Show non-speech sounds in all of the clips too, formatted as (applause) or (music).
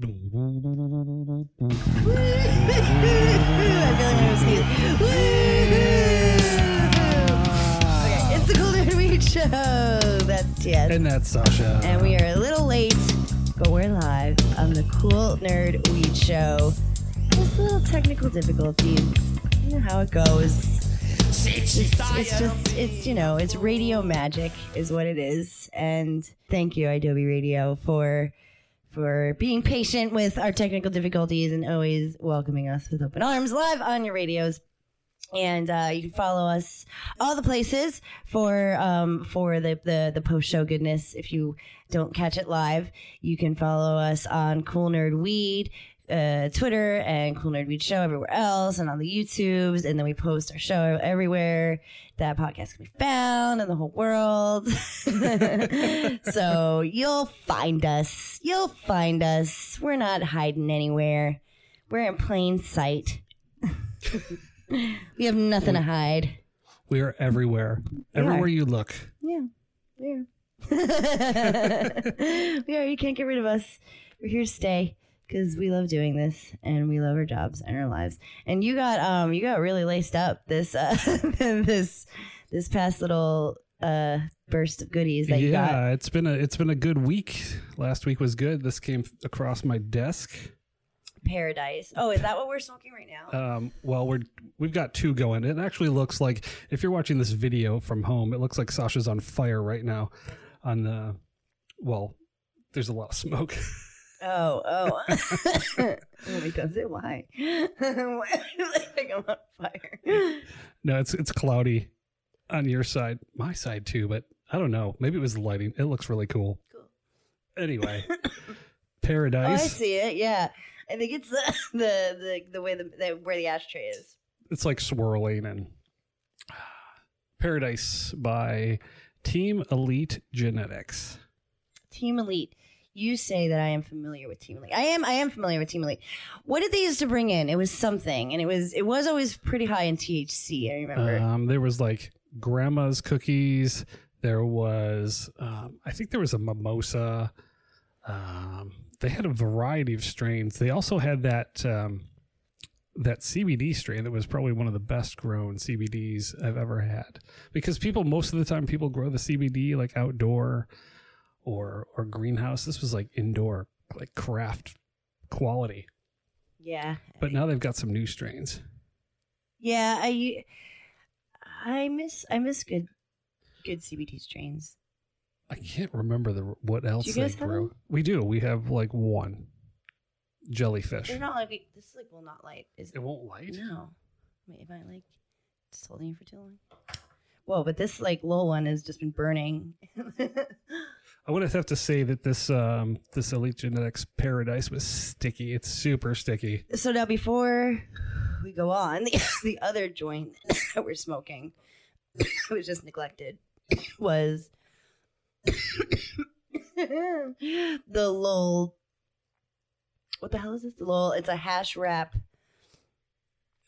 I feel like I'm gonna sneeze. okay, it's the Cool Nerd Weed Show. That's Tiet. And that's Sasha. And we are a little late, but we're live on the Cool Nerd Weed Show. Just a little technical difficulties. You know how it goes. It's, it's just, it's, you know, it's radio magic is what it is. And thank you, Adobe Radio, for for being patient with our technical difficulties and always welcoming us with open arms live on your radios. And uh, you can follow us all the places for um, for the, the the post show goodness. If you don't catch it live, you can follow us on Cool Nerd Weed, uh, Twitter, and Cool Nerd Weed Show everywhere else, and on the YouTubes. And then we post our show everywhere that podcast can be found in the whole world. (laughs) so you'll find us. You'll find us. We're not hiding anywhere. We're in plain sight. we have nothing to hide. we are everywhere. Everywhere are. you look. Yeah, yeah. (laughs) we are. You can't get rid of us. We're here to stay because we love doing this and we love our jobs and our lives. And you got um you got really laced up this uh (laughs) this this past little uh burst of goodies that you got. yeah, it's been a it's been a good week. Last week was good. This came across my desk. Paradise. Oh, is that what we're smoking right now? Um, well, we're we've got two going. It actually looks like if you're watching this video from home, it looks like Sasha's on fire right now. On the well, there's a lot of smoke. (laughs) Oh, oh. oh, because it why? why like I'm on fire? no, it's it's cloudy on your side, my side too, but I don't know. Maybe it was the lighting. It looks really cool. Cool. Anyway, (laughs) Oh, I see it. Yeah, I think it's (laughs) the the the, the way the, the where the ashtray is. it's like swirling and (sighs) paradise by Team Elite Genetics. Team Elite. You say that I am familiar with Team Elite. I am. I am familiar with Team Elite. What did they used to bring in? It was something, and it was it was always pretty high in THC. I remember. Um, there was like grandma's cookies. There was, um, I think there was a mimosa. Um, they had a variety of strains. They also had that um, that CBD strain that was probably one of the best grown CBDs I've ever had. Because people, most of the time, people grow the CBD like outdoor or or greenhouse. This was like indoor, like craft quality. yeah. But now they've got some new strains. Yeah. I I miss I miss good good CBD strains. I can't remember the what else you they guys have grow. them? We do. We have like one jellyfish. They're not like this is like will not light. Is It won't light. No. Wait, am I like just holding it for too long? Whoa, but this like little one has just been burning. (laughs) I would have to say that this um this Elite Genetics Paradise was sticky. It's super sticky. so now before we go on, (laughs) the, the other joint (laughs) that we're smoking (coughs) was just neglected (coughs) was (coughs) the Lowell. What the hell is this? Lowell. It's a hash wrap.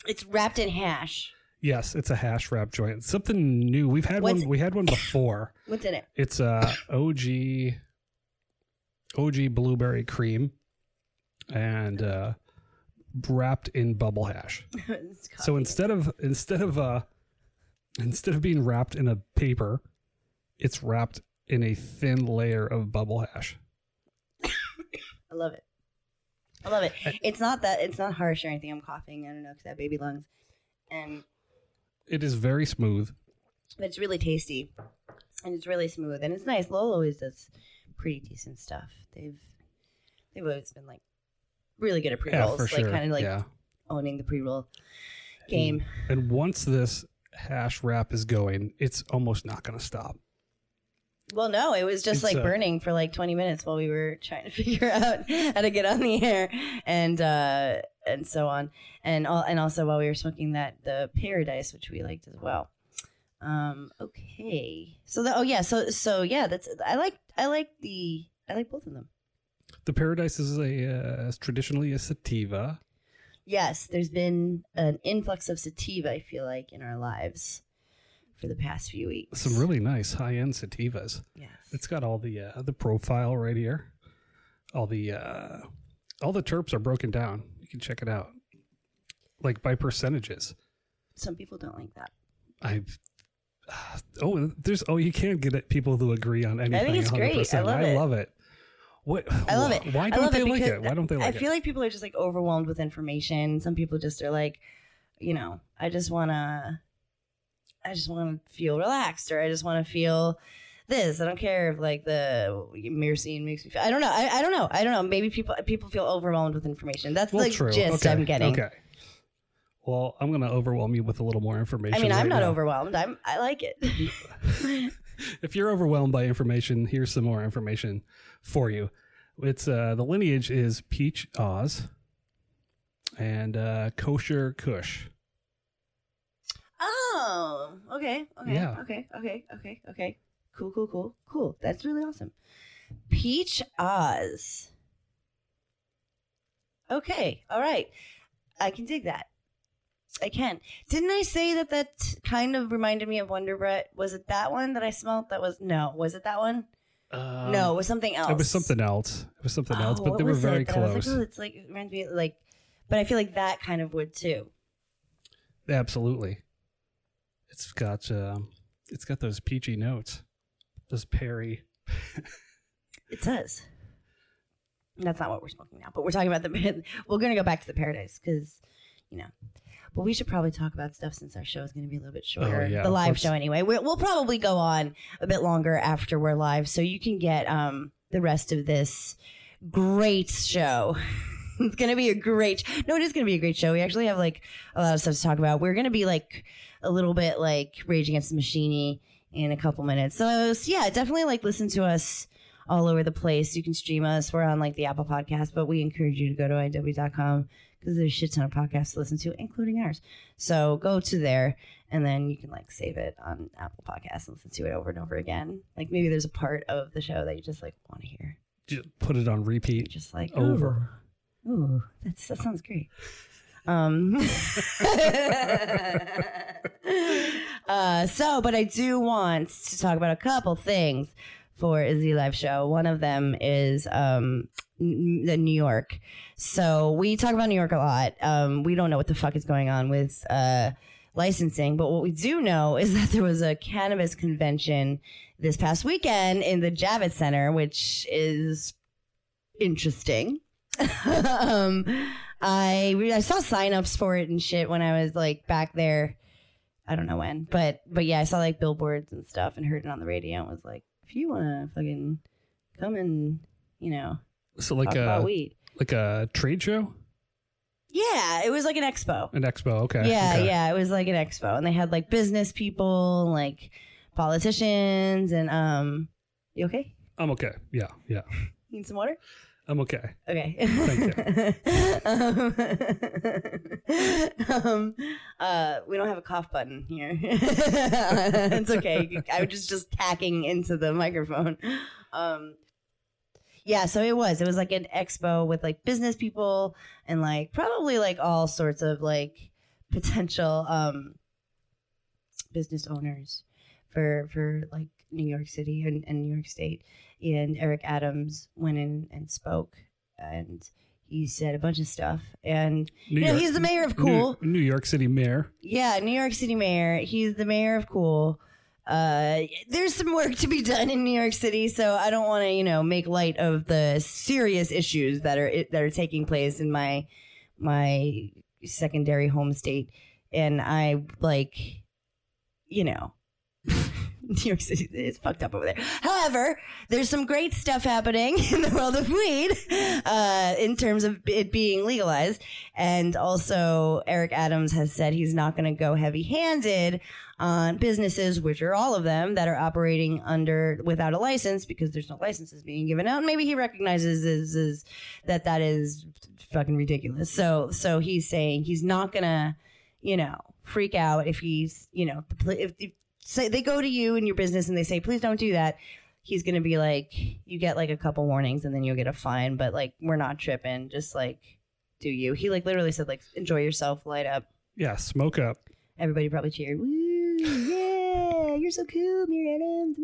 It's wrapped in hash. Yes, it's a hash wrap joint. Something new. We've had What's- one. We had one before. (coughs) What's in it? It's uh OG OG blueberry cream and uh wrapped in bubble hash. (laughs) So instead of instead of uh instead of being wrapped in a paper, it's wrapped in a thin layer of bubble hash. (coughs) I love it. I love it. It's not that it's not harsh or anything. I'm coughing. I don't know because I have baby lungs, and It is very smooth. but it's really tasty, and it's really smooth, and it's nice. Lowell always does pretty decent stuff. They've they've always been like really good at pre rolls, for like sure. kind of like yeah. owning the pre roll game. And once this hash wrap is going, it's almost not going to stop. Well, no, it was just It's, like uh, burning for like 20 minutes while we were trying to (laughs) figure out how to get on the air and uh and so on. And all and also while we were smoking that the paradise which we liked as well. Um okay. So the, oh yeah, so so yeah, that's I like I like the I like both of them. The Paradise is a uh, traditionally a sativa. Yes, there's been an influx of sativa I feel like in our lives for the past few weeks. Some really nice high end sativas. yes. It's got all the uh, the profile right here, all the uh, all the terps are broken down. You can check it out, like by percentages. Some people don't like that. I've uh, oh, there's oh, you can't get it, people to agree on anything. I think it's great. I 100%. love I it. love it. What I love it. Why don't they it like it? Why don't they like it? I it? feel like people are just like overwhelmed with information. Some people just are like, you know, I just want to, I just want to feel relaxed, or I just want to feel this. I don't care if like the myrcene makes me feel. I don't know. I, I don't know. I don't know. Maybe people people feel overwhelmed with information. That's well, the true. gist okay. I'm getting. Okay. Well, I'm going to overwhelm you with a little more information. I mean, I'm not now. overwhelmed. I'm I like it. (laughs) if you're overwhelmed by information, here's some more information for you. It's uh, the lineage is Peach Oz and uh, Kosher Kush. Oh, okay, okay, Yeah. okay, okay, okay, okay. Cool, cool, cool, cool. That's really awesome. Peach Oz. Okay, all right. I can dig that. I can. Didn't I say that that kind of reminded me of Wonder Bread? Was it that one that I smelled? That was no. Was it that one? Um, no, it was something else. It was something else. It was something else, Oh, but what they were very it? That close. like, oh, it's like it reminds me like, but I feel like that kind of would too. Absolutely. It's got um, it's got those peachy notes. Those Perry. (laughs) It does. That's not what we're smoking now, but we're talking about the. (laughs) We're gonna go back to the paradise because, you know, but we should probably talk about stuff since our show is gonna be a little bit shorter. Oh, yeah. the live Let's- show anyway. We'll, we'll probably go on a bit longer after we're live, so you can get um the rest of this great show. (laughs) it's gonna be a great. No, it is gonna be a great show. We actually have like a lot of stuff to talk about. We're gonna be like a little bit like Rage Against the Machine in a couple minutes. So, so yeah, definitely like listen to us all over the place. You can stream us. We're on like the Apple Podcast, but we encourage you to go to iw.com because there's a shit ton of podcasts to listen to, including ours. So go to there and then you can like save it on Apple Podcasts and listen to it over and over again. Like maybe there's a part of the show that you just like want to hear. Just put it on repeat. Just like Over. Ooh, ooh that's that sounds great. Um (laughs) uh so but I do want to talk about a couple things for Izzy Live Show. One of them is um the New York. So we talk about New York a lot. Um we don't know what the fuck is going on with uh licensing, but what we do know (laughs) is that there was a cannabis convention this past weekend in the Javits Center, which is interesting. (laughs) um, I I saw signups for it and shit when I was like back there. I don't know when, but but yeah, I saw like billboards and stuff and heard it on the radio and was like, if you want to fucking come and you know So like talk a about weed. like a trade show, Yeah, it was like an expo. an expo. Okay. Yeah, okay. yeah, it was like an expo, and they had like business people, like politicians, and um, you okay? I'm okay. Yeah, yeah. (laughs) Need some water? I'm okay. Okay. Thank (laughs) um, um, uh, we don't have a cough button here. (laughs) it's okay. I was just just tacking into the microphone. Um, yeah, so it was. It was like an expo with like business people and like probably like all sorts of like potential um business owners for for like New York City and, and New York State. And Eric Adams went in and spoke and he said a bunch of stuff. And New you know, he's the mayor of Cool. New, New York City mayor. Yeah, New York City mayor. He's the mayor of Cool. Uh, there's some work to be done in New York City, so I don't want to, you know, make light of the serious issues that are that are taking place in my my secondary home state, and I like, you know. (laughs) New York City is fucked up over there. However, there's some great stuff happening (laughs) in the world of weed, uh, in terms of it being legalized. And also, Eric Adams has said he's not going to go heavy handed on businesses, which are all of them, that are operating under without a license because there's no licenses being given out. And Maybe he recognizes is, is that that is fucking ridiculous. So, so he's saying he's not going to, you know, freak out if he's, you know, if, if say they go to you in your business and they say, please don't do that. He's going to be like, you get like a couple warnings and then you'll get a fine, but like, we're not tripping. Just like, do you? He like literally said, like, enjoy yourself, light up. Yeah, smoke up. Everybody probably cheered. Woo, yeah, you're so cool, Mayor Adams.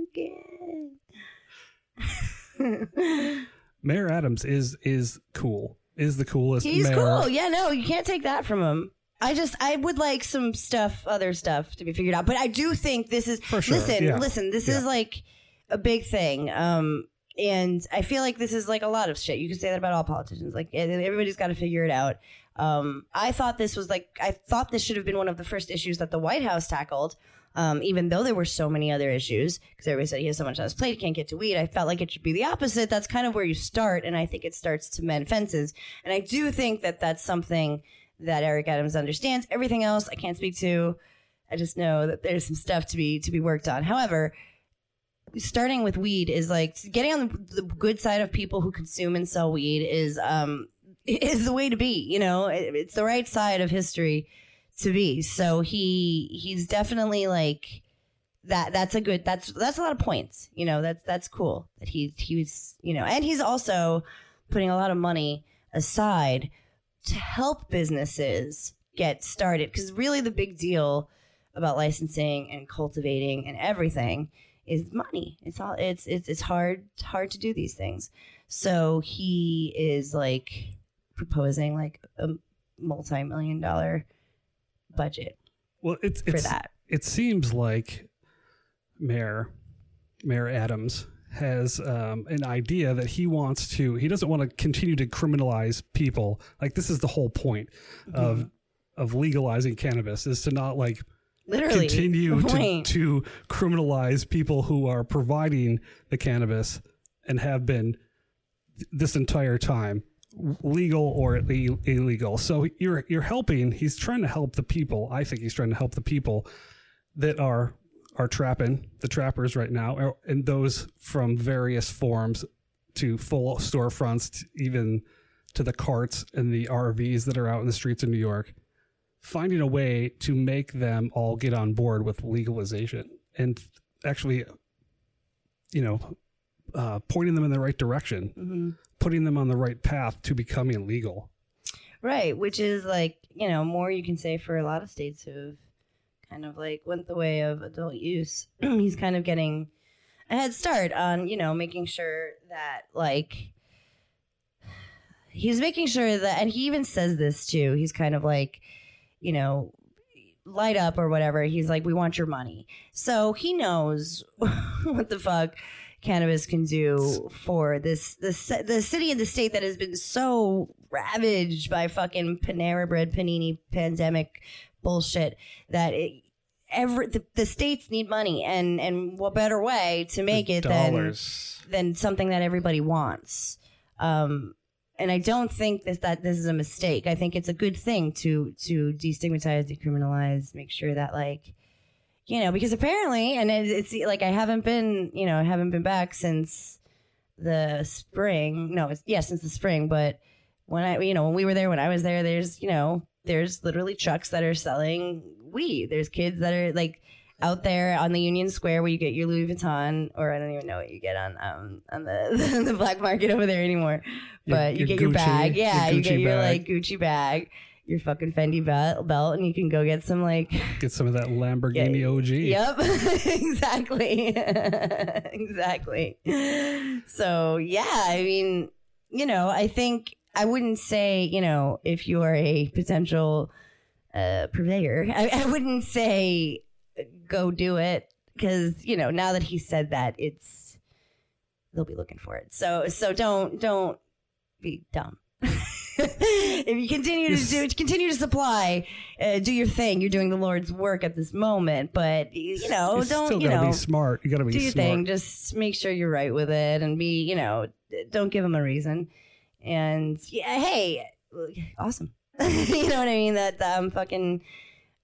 My (laughs) Mayor Adams is is cool. is the coolest. He's mayor. cool. Yeah, no, you can't take that from him. I just I would like some stuff, other stuff to be figured out. But I do think this is For sure, listen, yeah. listen, this Yeah. is like a big thing. Um and I feel like this is like a lot of shit. You can say that about all politicians. Like everybody's got to figure it out. Um, I thought this was like I thought this should have been one of the first issues that the White House tackled. Um, even though there were so many other issues, because everybody said he has so much on his plate, he can't get to weed. I felt like it should be the opposite. That's kind of where you start, and I think it starts to mend fences. And I do think that that's something that Eric Adams understands. Everything else, I can't speak to. I just know that there's some stuff to be to be worked on. However, starting with weed is like getting on the, good side of people who consume and sell weed is um (laughs) is the way to be. You know, It- it's the right side of history to be. So he he's definitely like that. That's a good. That's that's a lot of points. You know, that's that's cool that he he was you know, and he's also putting a lot of money aside to help businesses get started because really the big deal about licensing and cultivating and everything is money. It's all it's it's it's hard hard to do these things. So he is like proposing like a multi-million dollar budget Well, it's, for it's that. it seems like Mayor Mayor Adams has um, an idea that he wants to. He doesn't want to continue to criminalize people. Like this is the whole point of Mm-hmm. of legalizing cannabis is to not like Literally continue to, to criminalize people who are providing the cannabis and have been this entire time legal or illegal. So you're you're helping. He's trying to help the people. I think he's trying to help the people that are are trapping the trappers right now, and those from various forms to full storefronts, to even to the carts and the RVs that are out in the streets of New York. Finding a way to make them all get on board with legalization and actually, you know, uh, pointing them in the right direction, Mhm. putting them on the right path to becoming legal. Right, which is like, you know, more you can say for a lot of states who've kind of like went the way of adult use. (clears throat) He's kind of getting a head start on, you know, making sure that like he's making sure that and he even says this too. He's kind of like, you know, light up or whatever. He's like, we want your money. So he knows (laughs) what the fuck cannabis can do for this the the city and the state that has been so ravaged by fucking Panera Bread panini pandemic bullshit that it, every the, the states need money and and what better way to make it than dollars. than something that everybody wants. Um, and I don't think that, that this is a mistake. I think it's a good thing to to destigmatize, decriminalize, make sure that like, you know, because apparently, and it, it's like I haven't been, you know, I haven't been back since the spring. No, it's yeah, since the spring. But when I, you know, when we were there, when I was there, there's, you know, there's literally trucks that are selling weed. There's kids that are like out there on the Union Square where you get your Louis Vuitton, or I don't even know what you get on um on the (laughs) the black market over there anymore. Your- But you your get your Gucci- bag, your yeah, you get your bag. like Gucci bag, your fucking Fendi belt, belt, and you can go get some like Get some of that Lamborghini Yeah, OG. Yep, (laughs) exactly, (laughs) exactly. So yeah, I mean, you know, I think I wouldn't say, you know, if you are a potential uh, purveyor, (laughs) I, I wouldn't say go do it because you know now that he said that, it's they'll be looking for it. So so don't don't be dumb. (laughs) if you continue to do continue to supply, uh, do your thing. You're doing the Lord's work at this moment, but you know, you don't you know be smart. You gotta be smart. do your smart. thing. Just make sure you're right with it, and be you know, don't give them a reason. And yeah, hey, awesome. (laughs) (laughs) you know what I mean? That I'm fucking,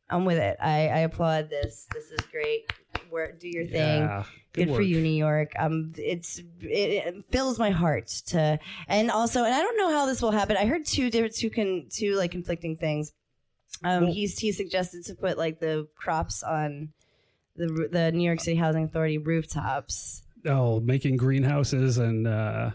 I'm with it. I I applaud this. This is great. Work, do your thing Yeah, good, for you new york um it's it, it fills my heart to and also and i don't know how this will happen i heard two different two can two like conflicting things um Well- he's he suggested to put like the crops on the the new york city housing authority rooftops Oh, making greenhouses and uh,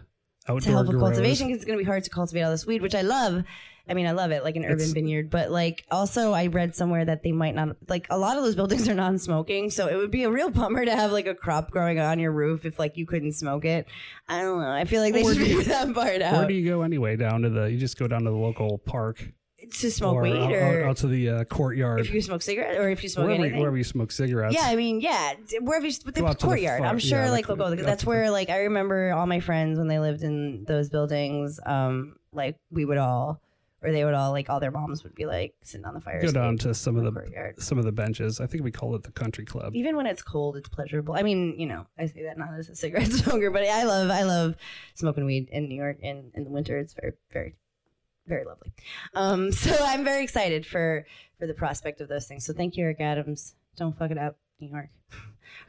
to help with cultivation because it's going to be hard to cultivate all this weed, which I love. I mean, I love it, like an urban It's- vineyard. But like, also, I read somewhere that they might not like a lot of those buildings are non-smoking, so it would be a real bummer to have like a crop growing on your roof if like you couldn't smoke it. I don't know. I feel like they should do you- figure (laughs) that part Where out do you go anyway? Down to the you just go down to the local park to smoke or weed, out, or out, out to the uh, courtyard, if you smoke cigarette, or if you smoke wherever, anything. wherever you smoke cigarettes. Yeah, I mean, yeah, wherever you, with the Go out to the courtyard. far- I'm sure, yeah, like, they'll go. That's to the- where, like, I remember all my friends when they lived in those buildings. Um, like we would all, or they would all, like, all their moms would be like sitting on the fire. go down to some of the courtyard. some of the benches. I think we call it the country club. Even when it's cold, it's pleasurable. I mean, you know, I say that not as a cigarette (laughs) smoker, but I love, I love smoking weed in New York in in the winter. It's very, very, very lovely. Um, (laughs) so I'm very excited for for the prospect of those things. So thank you, Eric Adams. Don't fuck it up, New York.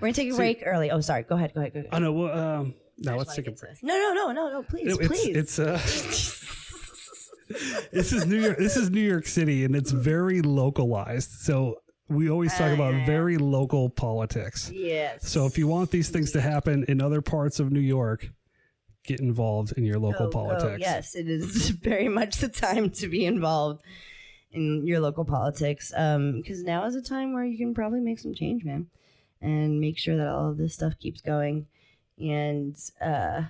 We're gonna take a See- break early. Oh, sorry. Go ahead. Go ahead. Go ahead. Oh no, well, um, no, let's take a break. No, no, no, no, no. Please, It- please. It's, it's uh, (laughs) this is New York. This is New York City, and it's very localized. So we always talk Uh, about yeah. very local politics. yes. So if you want these things to happen in other parts of New York, get involved in your local Go, go. politics. yes, it is (laughs) very much the time to be involved in your local politics. Um, because now is a time where you can probably make some change, man, and make sure that all of this stuff keeps going. And uh,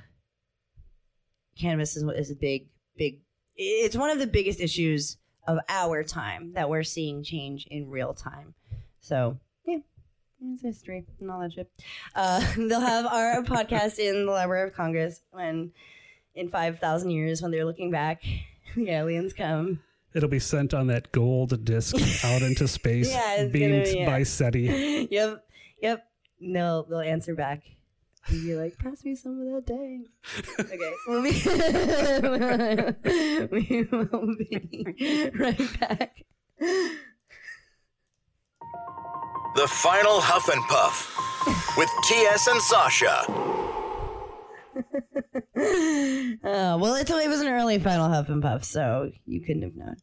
cannabis is is a big, big. It's one of the biggest issues of our time that we're seeing change in real time. So. It's history and all that shit. Uh, (laughs) they'll have our (laughs) podcast in the Library of Congress when, in 5,000 years, when they're looking back, (laughs) the aliens come. It'll be sent on that gold disc out into space, Yeah, it's beamed gonna yeah. by SETI. yep, yep. And they'll, they'll answer back. And be like, pass me some of that dang. Okay, we'll be, we will be right back. The final Huff and Puff with TS and Sasha. (laughs) Uh, well, it was an early final Huff and Puff, so you couldn't have known.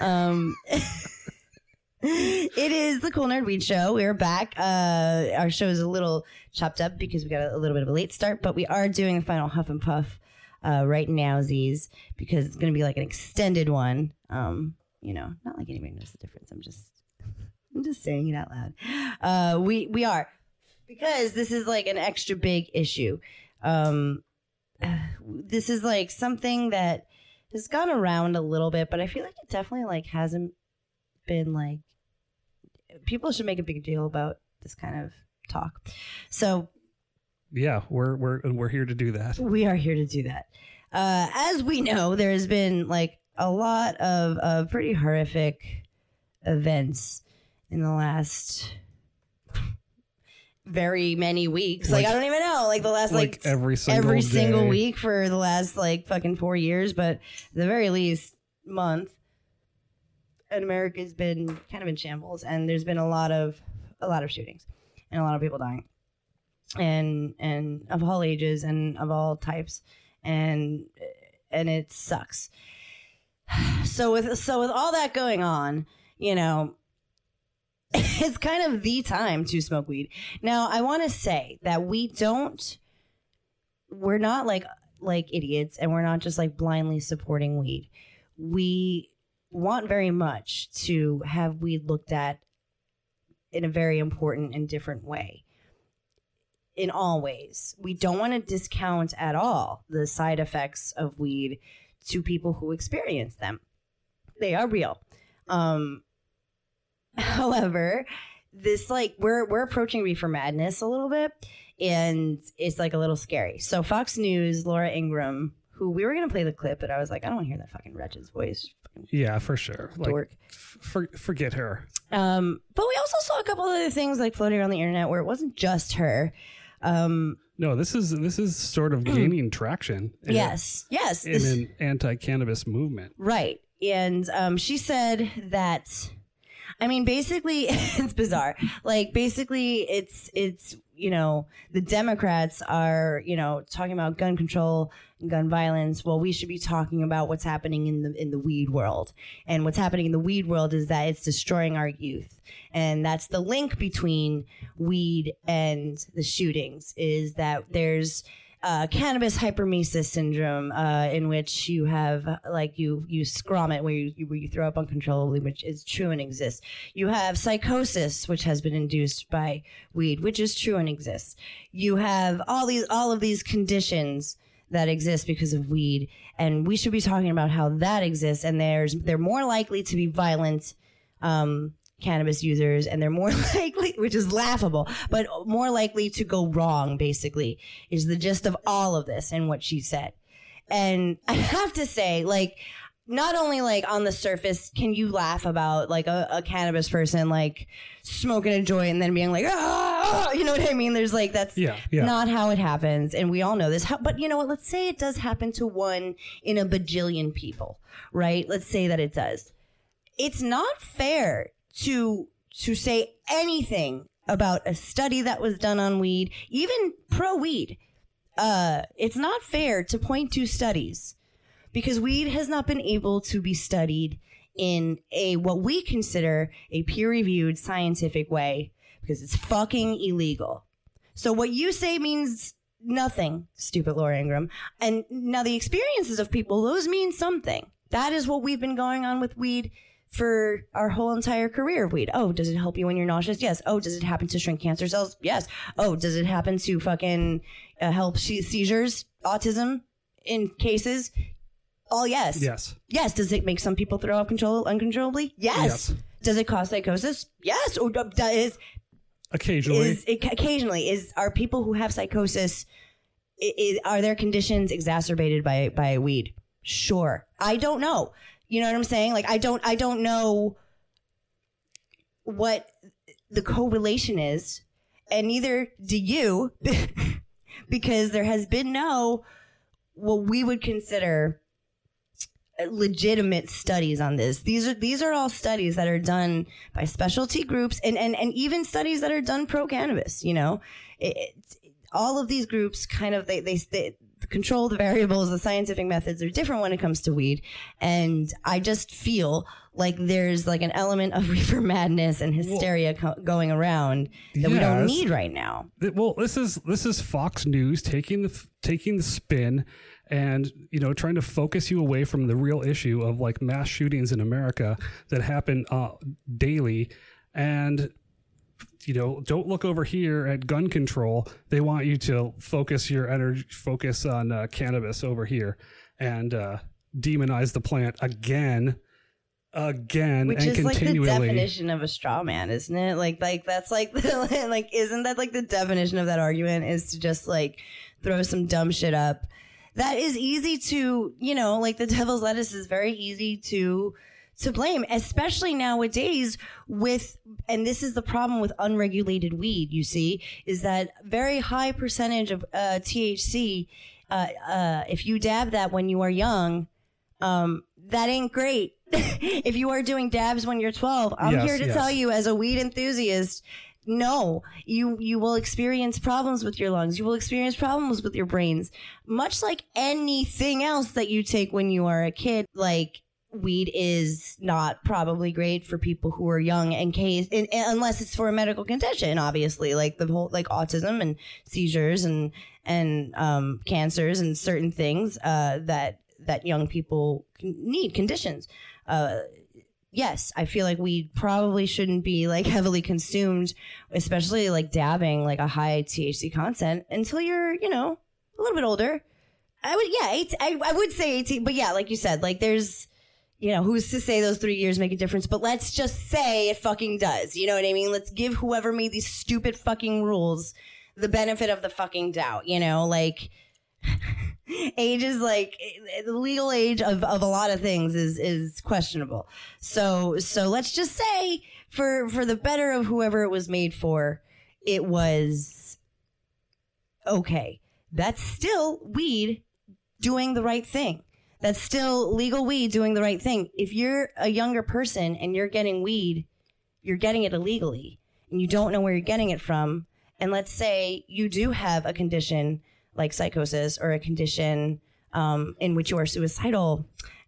Um, (laughs) it is the Cool Nerd Weed Show. We're back. Uh, our show is a little chopped up because we got a, a little bit of a late start, but we are doing the final Huff and Puff uh, right now, Z's, because it's going to be like an extended one. Um, you know, not like anybody knows the difference. I'm just, I'm just saying it out loud. Uh, we we are because this is like an extra big issue. Um, (sighs) this is like something that has gone around a little bit, but I feel like it definitely like hasn't been like people should make a big deal about this kind of talk. So Yeah, we're we're we're here to do that. we are here to do that. Uh, as we know, there has been like a lot of uh, pretty horrific events in the last very many weeks. Like, Like- I don't even know, like the last Like, like, every single every single week for the last like fucking four years, but the very least month. And America's been kind of in shambles, and there's been a lot of a lot of shootings and a lot of people dying, and and of all ages and of all types, and and it sucks. (sighs) So with so with all that going on, you know, (laughs) it's kind of the time to smoke weed. Now, I want to say that we don't we're not like like idiots and we're not just like blindly supporting weed. We want very much to have weed looked at in a very important and different way. In all ways. We don't want to discount at all the side effects of weed to people who experience them. They are real. Um (laughs) however, this like we're we're approaching reefer madness a little bit and it's like a little scary. So Fox News, Laura Ingraham, who we were gonna play the clip, but I was like, I don't want to hear that fucking wretch's voice. Yeah, for sure. Like, dork. f- for, forget her. Um, but we also saw a couple other things like floating around the internet where it wasn't just her. Um, No, this is this is sort of (clears throat) gaining traction. in- yes, yes, in this- an anti-cannabis movement. Right. And um, she said that, I mean, basically, (laughs) it's bizarre. Like, basically, it's, it's, you know, the Democrats are, you know, talking about gun control and gun violence. Well, we should be talking about what's happening in the, in the weed world. And what's happening in the weed world is that it's destroying our youth. And that's the link between weed and the shootings is that there's, uh, cannabis hyperemesis syndrome, uh, in which you have like you you it where you where you throw up uncontrollably, which is true and exists. You have psychosis, which has been induced by weed, which is true and exists. You have all these all of these conditions that exist because of weed, and we should be talking about how that exists. And there's they're more likely to be violent. Um, cannabis users and they're more (laughs) likely which is laughable but more likely to go wrong basically is the gist of all of this and what she said. And (laughs) i have to say like not only like on the surface can you laugh about like a, a cannabis person like smoking a joint and then being like ah, you know what i mean? There's like that's Yeah, yeah. not how it happens and we all know this. But you know what? Let's say it does happen to one in a bajillion people right? Let's say that it does. It's not fair to to say anything about a study that was done on weed, even pro weed. Uh, it's not fair to point to studies because weed has not been able to be studied in a what we consider a peer reviewed scientific way because it's fucking illegal. So what you say means nothing, stupid Laura Ingraham. And now the experiences of people, those mean something. That is what we've been going on with weed for our whole entire career of weed. Oh, does it help you when you're nauseous? Yes. Oh, does it happen to shrink cancer cells? Yes. Oh, does it happen to fucking uh, help se- seizures, autism in cases? All yes. Yes. Yes. Does it make some people throw up control uncontrollably? Yes. Yes. Does it cause psychosis? Yes. Or do- does Occasionally. is it, occasionally is are people who have psychosis i i are their conditions exacerbated by by weed? Sure. I don't know. You know what I'm saying? Like I don't I don't know what the correlation is, and neither do you, (laughs) because there has been no what we would consider legitimate studies on this. These are these are all studies that are done by specialty groups and and, and even studies that are done pro cannabis. You know, it, it- all of these groups kind of they, they they control the variables. The scientific methods are different when it comes to weed, and I just feel like there's like an element of (laughs) reefer madness and hysteria co- going around that we don't need right now. Well this is this is fox news taking the f- taking the spin and you know trying to focus you away from the real issue of like mass shootings in america that happen uh, daily and you know don't look over here at gun control they want you to focus your energy focus on uh, cannabis over here and uh, demonize the plant again again Which and is like the definition of a straw man, isn't it? Like, like that's like the (laughs) like, isn't that like the definition of that argument is to just like throw some dumb shit up. That is easy to, you know, like the devil's lettuce is very easy to to blame, especially nowadays with, and this is the problem with unregulated weed. You see, is that very high percentage of uh, THC. Uh, uh, if you dab that when you are young, um, that ain't great. (laughs) if you are doing dabs when you're 12, I'm Yes, here to yes. tell you as a weed enthusiast, no, you you will experience problems with your lungs. You will experience problems with your brains, much like anything else that you take when you are a kid. Like weed is not probably great for people who are young in case unless it's for a medical condition obviously like the whole like autism and seizures and and um, cancers and certain things uh, that that young people need conditions. Uh, yes i feel like we probably shouldn't be like (laughs) heavily consumed especially like dabbing like a high thc content until you're you know a little bit older. I would yeah eight, I, I would say 18 but yeah like you said like there's you know, who's to say those three years make a difference? But let's just say it fucking does. You know what I mean? Let's give whoever made these stupid fucking rules the benefit of the fucking doubt. You know, like (laughs) age is like the legal age of, of a lot of things is is questionable. So so let's just say for for the better of whoever it was made for, it was okay. That's still weed doing the right thing that's still legal weed doing the right thing. If you're a younger person and you're getting weed, you're getting it illegally and you don't know where you're getting it from. And let's say you do have a condition like psychosis or a condition um, in which you are suicidal,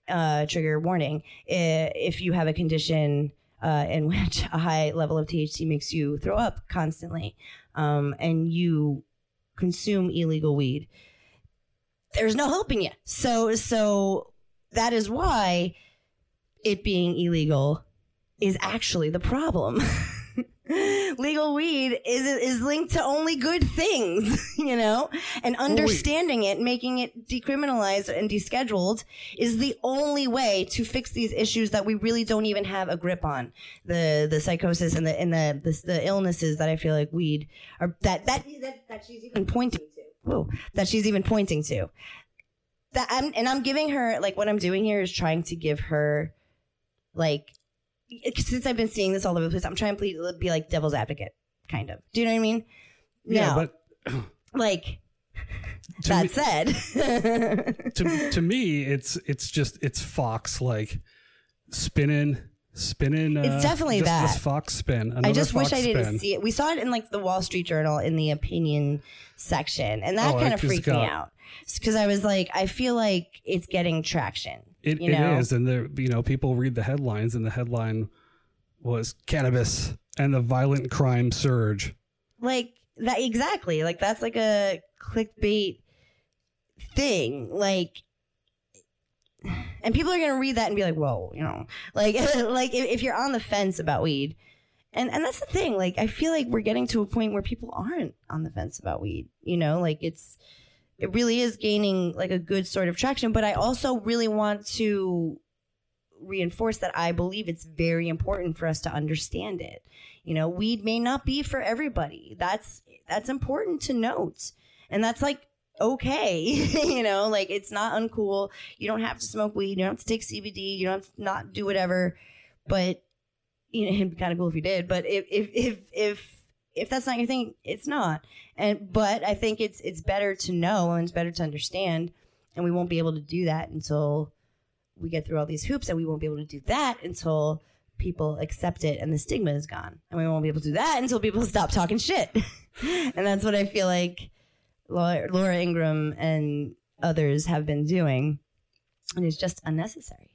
uh, trigger warning. If you have a condition uh, in (laughs) which a high level of THC makes you throw up constantly um, and you consume illegal weed, there's no helping you. So so that is why it being illegal is actually the problem. (laughs) legal weed is is linked to only good things, (laughs) you know, and understanding it, making it decriminalized and descheduled is the only way to fix these issues that we really don't even have a grip on the the psychosis and the and the the, the illnesses that I feel like weed are that that that, that she's even pointing to. Whoa, that she's even pointing to. That I'm, and I'm giving her like what I'm doing here is trying to give her like eh, since I've been seeing this all over the place, I'm trying to be like devil's advocate, kind of. Do you know what I mean? Yeah, Now, but (clears throat) like (laughs) that me, said, (laughs) to, to me, (laughs) it's it's just it's Fox like spinning, spinning. Uh, It's definitely just that. This Fox spin. I just wish I didn't spin. see it. We saw it in like the Wall Street Journal in the opinion section, and that Oh, kind of freaked me out because I was like, I feel like it's getting traction. It, you know? is, and there, you know, people read the headlines, and the headline was cannabis and the violent crime surge. like that exactly like that's like a clickbait thing like and people are gonna read that and be like whoa you know? Like (laughs) like if, if you're on the fence about weed and and that's the thing like i feel like we're getting to a point where people aren't on the fence about weed you know? Like it's it really is gaining like a good sort of traction but i also really want to reinforce that i believe it's very important for us to understand it. You know weed may not be for everybody. That's that's important to note. And that's like okay (laughs) you know like it's not uncool. You don't have to smoke weed. You don't have to take cbd you don't have to not do whatever. But you know (laughs) it'd be kind of cool if you did. But if if if if if that's not your thing it's not. And but i think it's it's better to know and it's better to understand. And we won't be able to do that until we get through all these hoops. And we won't be able to do that until people accept it and the stigma is gone. And we won't be able to do that until people stop talking shit. (laughs) And that's what i feel like laura, laura ingraham and others have been doing and it's just unnecessary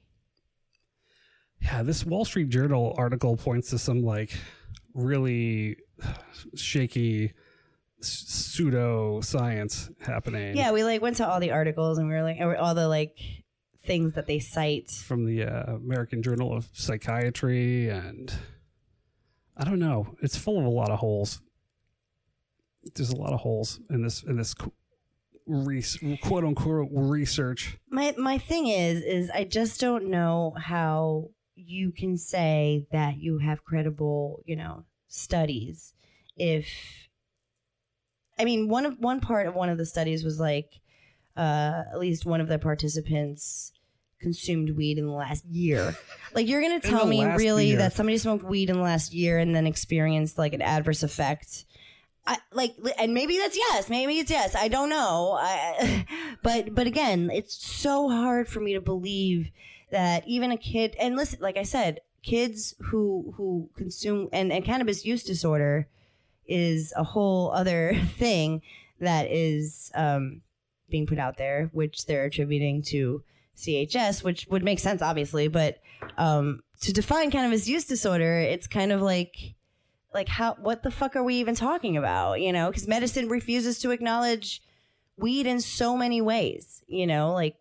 Yeah, this Wall Street Journal article points to some like really shaky pseudo science happening. yeah we like went to all the articles and we were like all the like things that they cite from the uh, American Journal of Psychiatry, and I don't know. It's full of a lot of holes. There's a lot of holes in this in this qu- quote unquote research. my my thing is is I just don't know how you can say that you have credible, you know, studies if I mean one of one part of one of the studies was like uh at least one of the participants consumed weed in the last year. (laughs) Like you're going to tell me really year. that somebody smoked weed in the last year and then experienced like an adverse effect I, like, and maybe that's yes, maybe it's yes. I don't know. I, (laughs) but, but again, it's so hard for me to believe that even a kid, and listen, like I said, kids who who consume and, and cannabis use disorder is a whole other (laughs) thing that is um, being put out there, which they're attributing to CHS, which would make sense, obviously. But um, to define cannabis use disorder, it's kind of like like how what the fuck are we even talking about you know because medicine refuses to acknowledge weed in so many ways you know like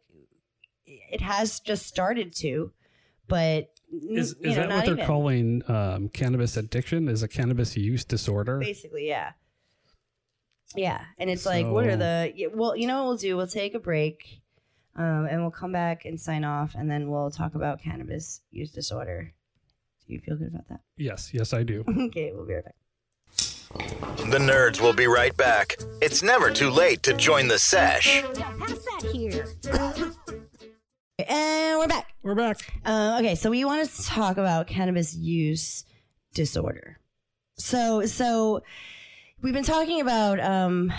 it has just started to but Is, is know, that what they're even. calling um, cannabis addiction? Is a cannabis use disorder? basically yeah yeah and it's like what are the well you know what we'll do we'll take a break um, and we'll come back and sign off and then we'll talk about cannabis use disorder you feel good about that Yes, yes, I do. (laughs) okay we'll be right back The nerds will be right back. It's never too late to join the sesh. Pass that here. and we're back We're back. Uh, okay, so we want to talk about cannabis use disorder. So, so we've been talking about um,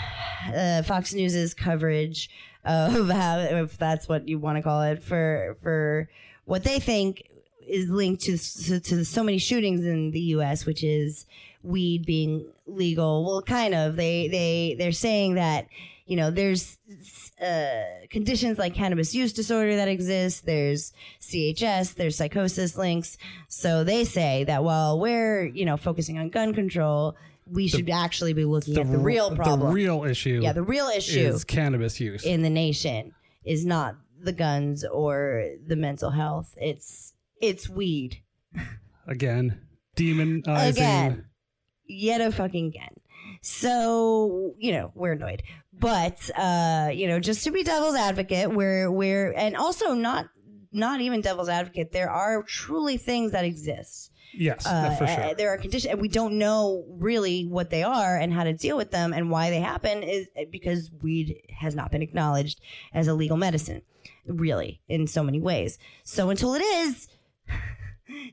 uh, Fox News's coverage of how, if that's what you want to call it, for for what they think is linked to to, to so many shootings in the U.S., which is weed being legal. Well, kind of. They they they're saying that you know there's uh, conditions like cannabis use disorder that exist. There's CHS. There's psychosis links. So they say that while we're you know focusing on gun control, we should actually be looking at the real problem. The real issue. yeah, the real issue is cannabis use. in the nation is not the guns or the mental health. It's it's weed. Again, demonizing. Again. Yet a fucking again. So, you know, we're annoyed. But uh, you know, just to be devil's advocate, we're we're and also not not even devil's advocate, there are truly things that exist. Yes, Uh, for sure. uh, there are conditions, and we don't know really what they are and how to deal with them and why they happen is because weed has not been acknowledged as a legal medicine, really, in so many ways. So until it is,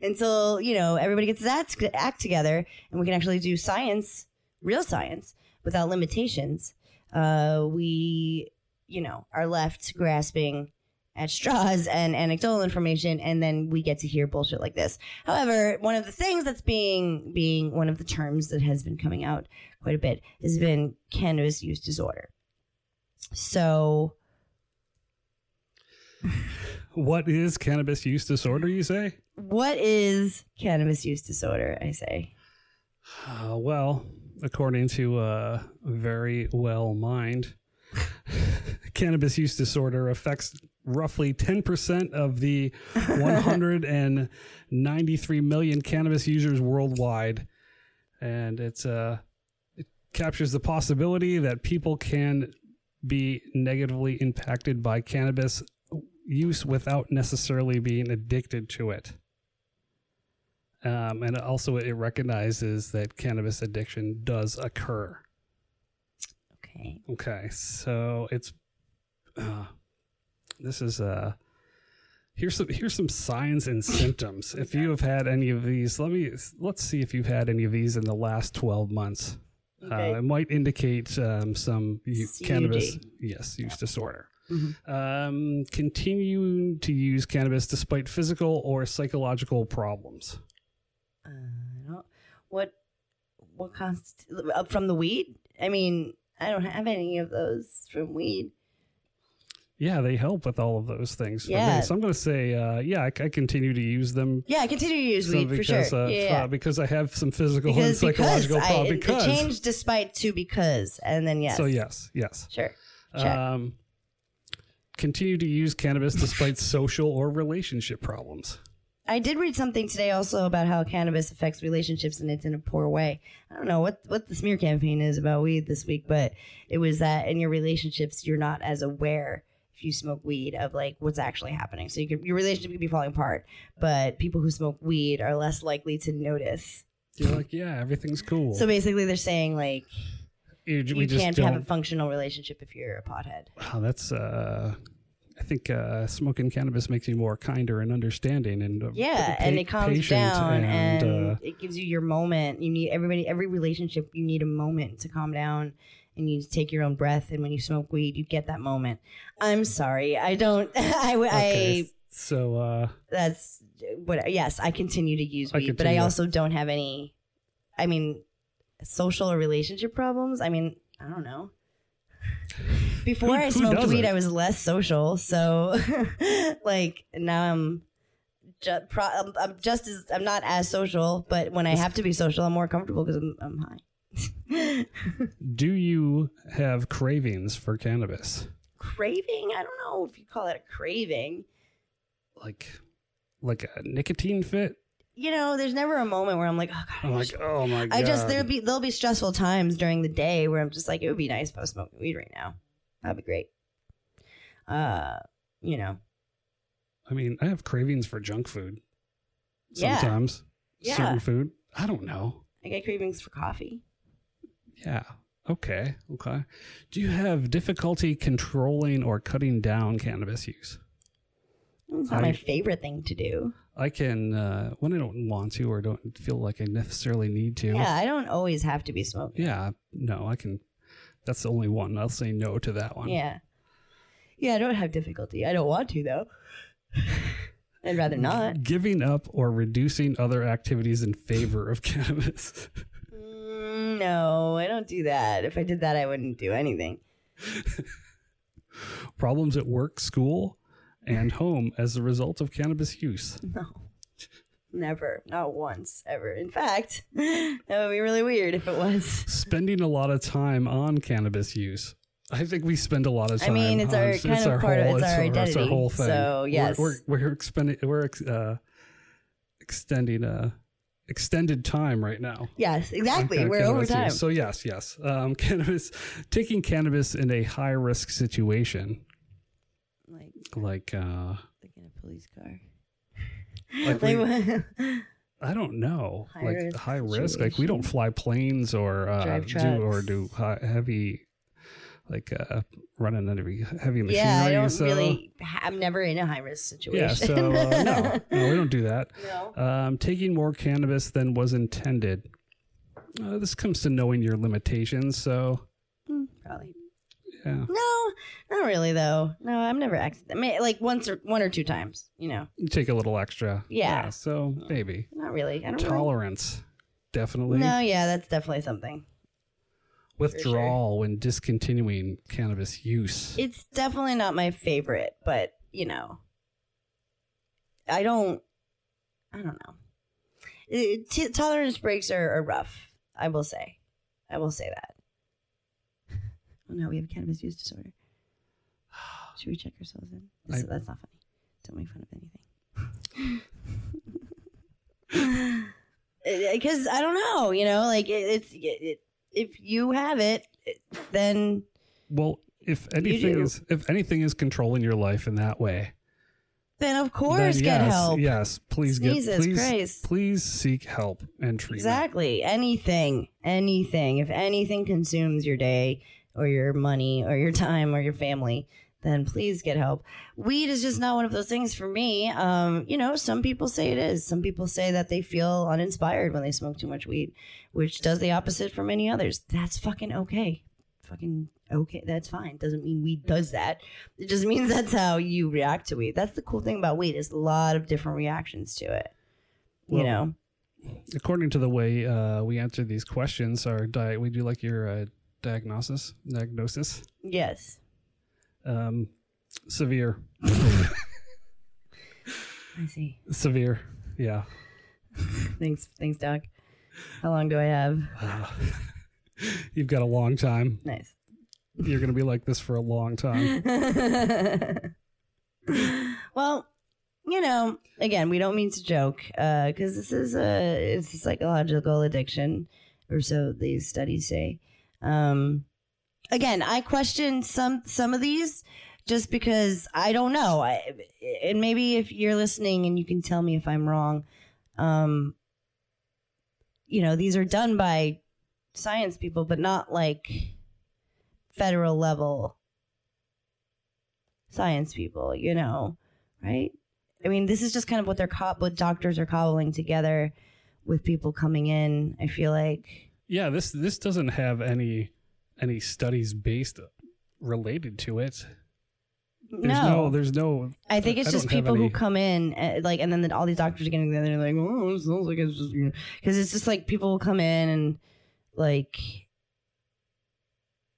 until you know everybody gets that act together and we can actually do science, real science, without limitations, uh, we, you know, are left grasping at straws and anecdotal information and then we get to hear bullshit like this. However one of the things that's being being one of the terms that has been coming out quite a bit has been cannabis use disorder. So what is cannabis use disorder? You say? what is cannabis use disorder i say Uh, well, according to uh, Verywell Mind, (laughs) cannabis use disorder affects roughly 10% of the (laughs) 193 million cannabis users worldwide. And it's uh, it captures the possibility that people can be negatively impacted by cannabis use without necessarily being addicted to it. Um, and also, it recognizes that cannabis addiction does occur. okay Okay, so it's uh, this is uh here's some here's some signs and symptoms. If you have had any of these, let me let's see if you've had any of these in the last twelve months. Okay. Uh, it might indicate um, some CUD. cannabis yes use disorder. Mhm. Um, continue to use cannabis despite physical or psychological problems. uh, what what const uh, from the weed i mean i don't have any of those from weed Yeah, they help with all of those things. Yeah. So I'm going to say, uh, yeah, I, I continue to use them yeah i continue to use weed for sure because, uh, yeah, uh, because I have some physical because and psychological problems. it Because changed despite to because and then yes so yes, yes. sure Check. Um, continue to use cannabis despite (laughs) social or relationship problems. I did read something today also about how cannabis affects relationships and it's in a poor way. I don't know what what the smear campaign is about weed this week, but it was that in your relationships you're not as aware if you smoke weed of like what's actually happening. So you could, your relationship could be falling apart, but people who smoke weed are less likely to notice. You're like, yeah, everything's cool. So basically, they're saying like you, you can't have a functional relationship if you're a pothead. Wow, that's. Uh, I think uh, smoking cannabis makes you more kinder and understanding, and uh, Yeah, pa- and it calms down and, uh, it gives you your moment. You need everybody, every relationship, you need a moment to calm down and you take your own breath. And when you smoke weed, you get that moment. I'm sorry, I don't. (laughs) I, okay, I so uh, that's what. Yes, I continue to use weed, but I also don't have any. I mean, social or relationship problems. I mean, I don't know. (laughs) Before Who- I smoked weed, I was less social. So, (laughs) like now I'm, ju- pro- I'm, I'm just as I'm not as social. But when I have to be social, I'm more comfortable because I'm, I'm high. (laughs) do you have cravings for cannabis? craving? I don't know if you call it a craving. Like, like a nicotine fit? You know, there's never a moment where I'm like, oh god, I I'm wish- like, oh my god! I just there'll be there'll be stressful times during the day where I'm just like, it would be nice if I was smoking weed right now. That'd be great. Uh, you know, I mean, I have cravings for junk food. Yeah. Sometimes Yeah. certain food. I don't know. I get cravings for coffee. Yeah. Okay. Okay. Do you have difficulty controlling or cutting down cannabis use? It's not I- my favorite thing to do. I can uh, when I don't want to or don't feel like I necessarily need to. Yeah, I don't always have to be smoking. Yeah, No, I can. That's the only one. I'll say no to that one. Yeah. Yeah, I don't have difficulty. I don't want to though. (laughs) I'd rather not. Giving up or reducing other activities in favor of (laughs) cannabis. Mm, no, I don't do that. If I did that, I wouldn't do anything. (laughs) Problems at work, school, and home as a result of cannabis use. No. (laughs) Never. Not once, ever. In fact, (laughs) that would be really weird if it was. Spending a lot of time on cannabis use. I think we spend a lot of time. I mean, it's on- our kind of part of- it's our identity. it's identity. whole thing. So, We're- yes. we're we're, expending we're ex- uh, extending uh extended time right now. Yes, exactly. We're over time. use. So yes, yes. Um, (laughs) cannabis, taking cannabis in a high risk situation, Like, like uh, like in a police car. (laughs) like (laughs) Like, we, I don't know, High like risk high risk. Like we don't fly planes or uh, do or do hi- heavy, like uh, running heavy heavy machinery. yeah, I don't so, really. I'm never in a high risk situation. Yeah, so uh, no, (laughs) no, we don't do that. no. Um, taking more cannabis than was intended. Uh, this comes to knowing your limitations. So Hmm, Probably. Yeah, No, not really though. No, I'm never. I mean, like once or one or two times. You know, you take a little extra. Yeah. so oh, maybe not really. I don't tolerance, definitely. No, yeah, that's definitely something. Withdrawal when discontinuing cannabis use. It's definitely not my favorite, but you know, I don't. I don't know. It- t- tolerance breaks are, are rough. I will say. I will say that. Oh no, we have cannabis use disorder. (sighs) Should we check ourselves in? This- I- that's not funny. Don't make fun of anything. (laughs) Because I don't know, you know, like it, it's it, it, if you have it, it, then well, if anything is if anything is controlling your life in that way, then of then course get yes, help. Yes, please Jesus get please Christ. please seek help and treatment. Exactly. Anything, anything. If anything consumes your day or your money or your time or your family, then please get help. Weed is just not one of those things for me. Um, you know, some people say it is. Some people say that they feel uninspired when they smoke too much weed, which does the opposite for many others. That's fucking okay. Fucking okay. That's fine. Doesn't mean weed does that. It just means that's how you react to weed. That's the cool thing about weed is a lot of different reactions to it. You Well, know? According to the way uh, we answer these questions, our diet we do like your uh, diagnosis diagnosis Yes. um, severe I see. severe yeah. Thanks, thanks, Doc. How long do I have? Uh, (sighs) you've got a long time. Nice. You're gonna be like this for a long time. (laughs) well, you know, again, we don't mean to joke because this is a it's a psychological addiction, or so these studies say. Um, again, I question some some of these just because I don't know. I, and maybe if you're listening and you can tell me if I'm wrong. Um, you know, these are done by science people, but not like federal level science people, you know, right? I mean, this is just kind of what they're co- what doctors are cobbling together with people coming in. I feel like Yeah, this this doesn't have any any studies based related to it. There's no, there's no I think it's I just people who come in, uh, like, and then the, all these doctors are getting together. and They're like, "Oh, it sounds like it's just," because it's just like people will come in and like,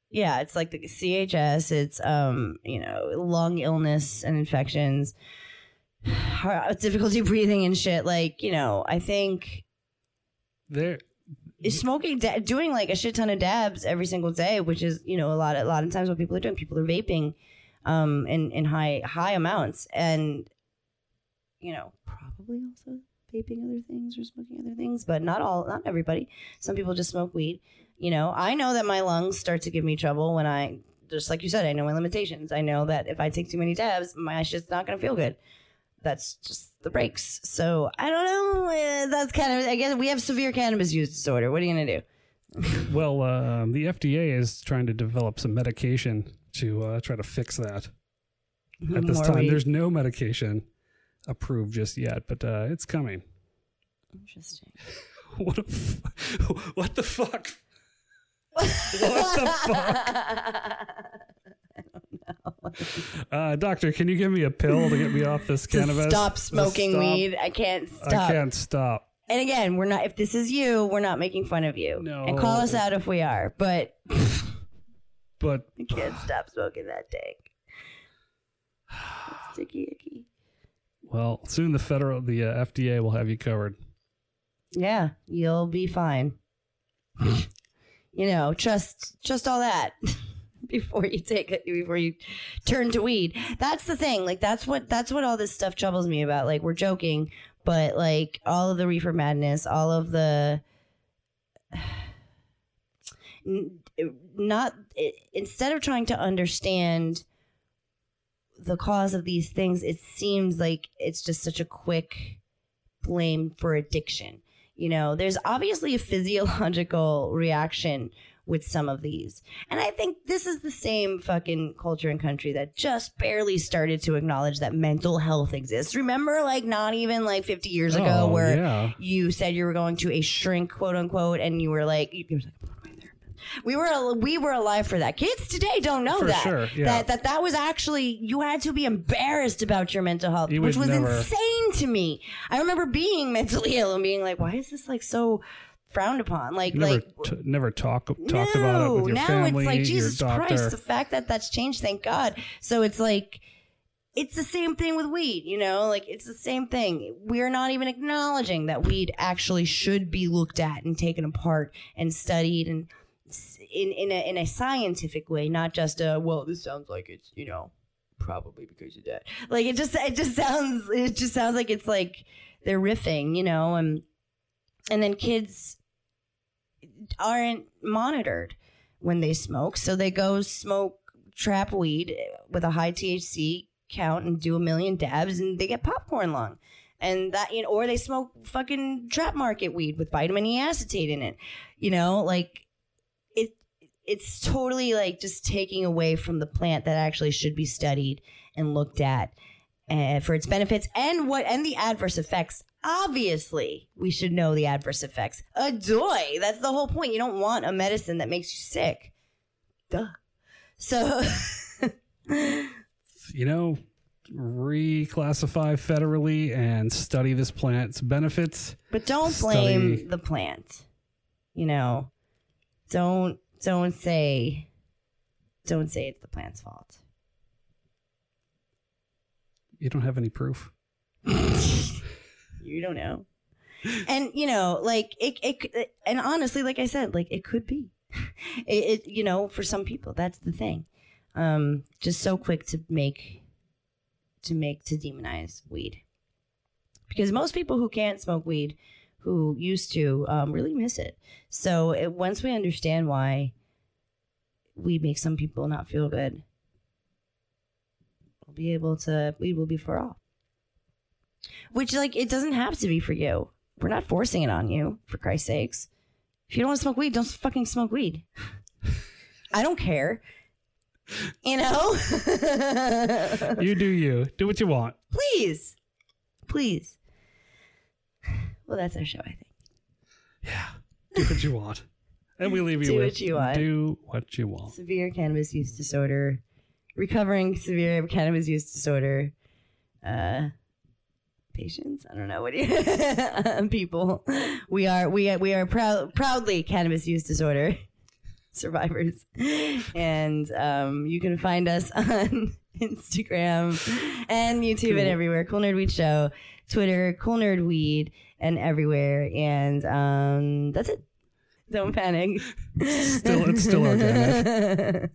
yeah, it's like the CHS. It's um, you know, lung illness and infections, (sighs) difficulty breathing and shit. Like, you know, I think there is smoking, da- doing like a shit ton of dabs every single day, which is you know a lot, a lot of times what people are doing. People are vaping, um, in in high high amounts, and you know probably also vaping other things or smoking other things, but not all, not everybody. Some people just smoke weed. You know, I know that my lungs start to give me trouble when I. Just like you said, I know my limitations. I know that if I take too many dabs, my shit's not going to feel good that's just the breaks. So I don't know. eh, That's kind of I guess we have severe cannabis use disorder. What are you gonna do? (laughs) well, um, the FDA is trying to develop some medication to uh, try to fix that. At this More time, weed. there's no medication approved just yet, but uh, it's coming. interesting. (laughs) What a f- (laughs) what the fuck? what the fuck? Uh, doctor, can you give me a pill to get me off this cannabis? stop smoking stop- weed. I can't stop. I can't stop. And again, we're not. If this is you, we're not making fun of you. No. And call us out if we are. But (laughs) But I can't stop smoking that dank. Sticky icky. Well, soon the federal, the uh, FDA will have you covered. Yeah, you'll be fine. (laughs) you know, trust trust all that (laughs) before you take it before you turn to weed. That's the thing. Like that's what that's what all this stuff troubles me about. Like we're joking, but like all of the reefer madness, all of the (sighs) not instead of trying to understand the cause of these things, it seems like it's just such a quick blame for addiction. You know, there's obviously a physiological reaction with some of these. And I think this is the same fucking culture and country that just barely started to acknowledge that mental health exists. Remember, like, not even like 50 years ago, Oh, where yeah. you said you were going to a shrink, quote unquote, and you were like, you, you was like, we were we were alive for that. Kids today don't know For that sure, yeah. that that that was actually you had to be embarrassed about your mental health, You which was never- insane to me. I remember being (laughs) mentally ill and being like, "Why is this like so frowned upon?" Like Never, like t- never talk talked about it with your now family, it's like Jesus. Christ. The fact that that's changed, thank God. So it's like it's the same thing with weed, you know, like it's the same thing. We're not even acknowledging that weed actually should be looked at and taken apart and studied and in in a in a scientific way, not just a well, this sounds like it's you know probably because of that. Like it just it just sounds it just sounds like it's like they're riffing, you know, and and then kids aren't monitored when they smoke. So they go smoke trap weed with a high THC count and do a million dabs and they get popcorn lung. And that, you know, or they smoke fucking trap market weed with vitamin E acetate in it. You know, like it, it's totally like just taking away from the plant that actually should be studied and looked at uh, for its benefits and what and the adverse effects. Obviously, we should know the adverse effects. A Adoy. That's the whole point. You don't want a medicine that makes you sick. Duh. So, (laughs) you know, reclassify federally and study this plant's benefits. but don't blame Study. the plant. You know, don't don't say don't say it's the plant's fault. You don't have any proof. You don't know. And you know, like it, it, and honestly, like I said, like it could be. (laughs) It, it, you know, for some people, that's the thing. Um, just so quick to make, to make to demonize weed, because most people who can't smoke weed, who used to, um, really miss it. So it, once we understand why we make some people not feel good, be able to. Weed will be for all. Which, like, it doesn't have to be for you. We're not forcing it on you, for Christ's sakes. If you don't want to smoke weed, don't fucking smoke weed. I don't care. You know? (laughs) You do you. Do what you want. Please. Please. Well, that's our show, I think. Yeah. Do what you want. And we leave you Do with what you want. do what you want. Severe cannabis use disorder. Recovering severe cannabis use disorder. Uh, patients? I don't know. What do you (laughs) people? We are we are, we are proud proudly cannabis use disorder (laughs) survivors, and um, you can find us (laughs) on Instagram and YouTube and everywhere. Cool Nerd Weed Show, Twitter, Cool Nerd Weed, and everywhere. And um, that's it. Don't panic. Still, it's still organic.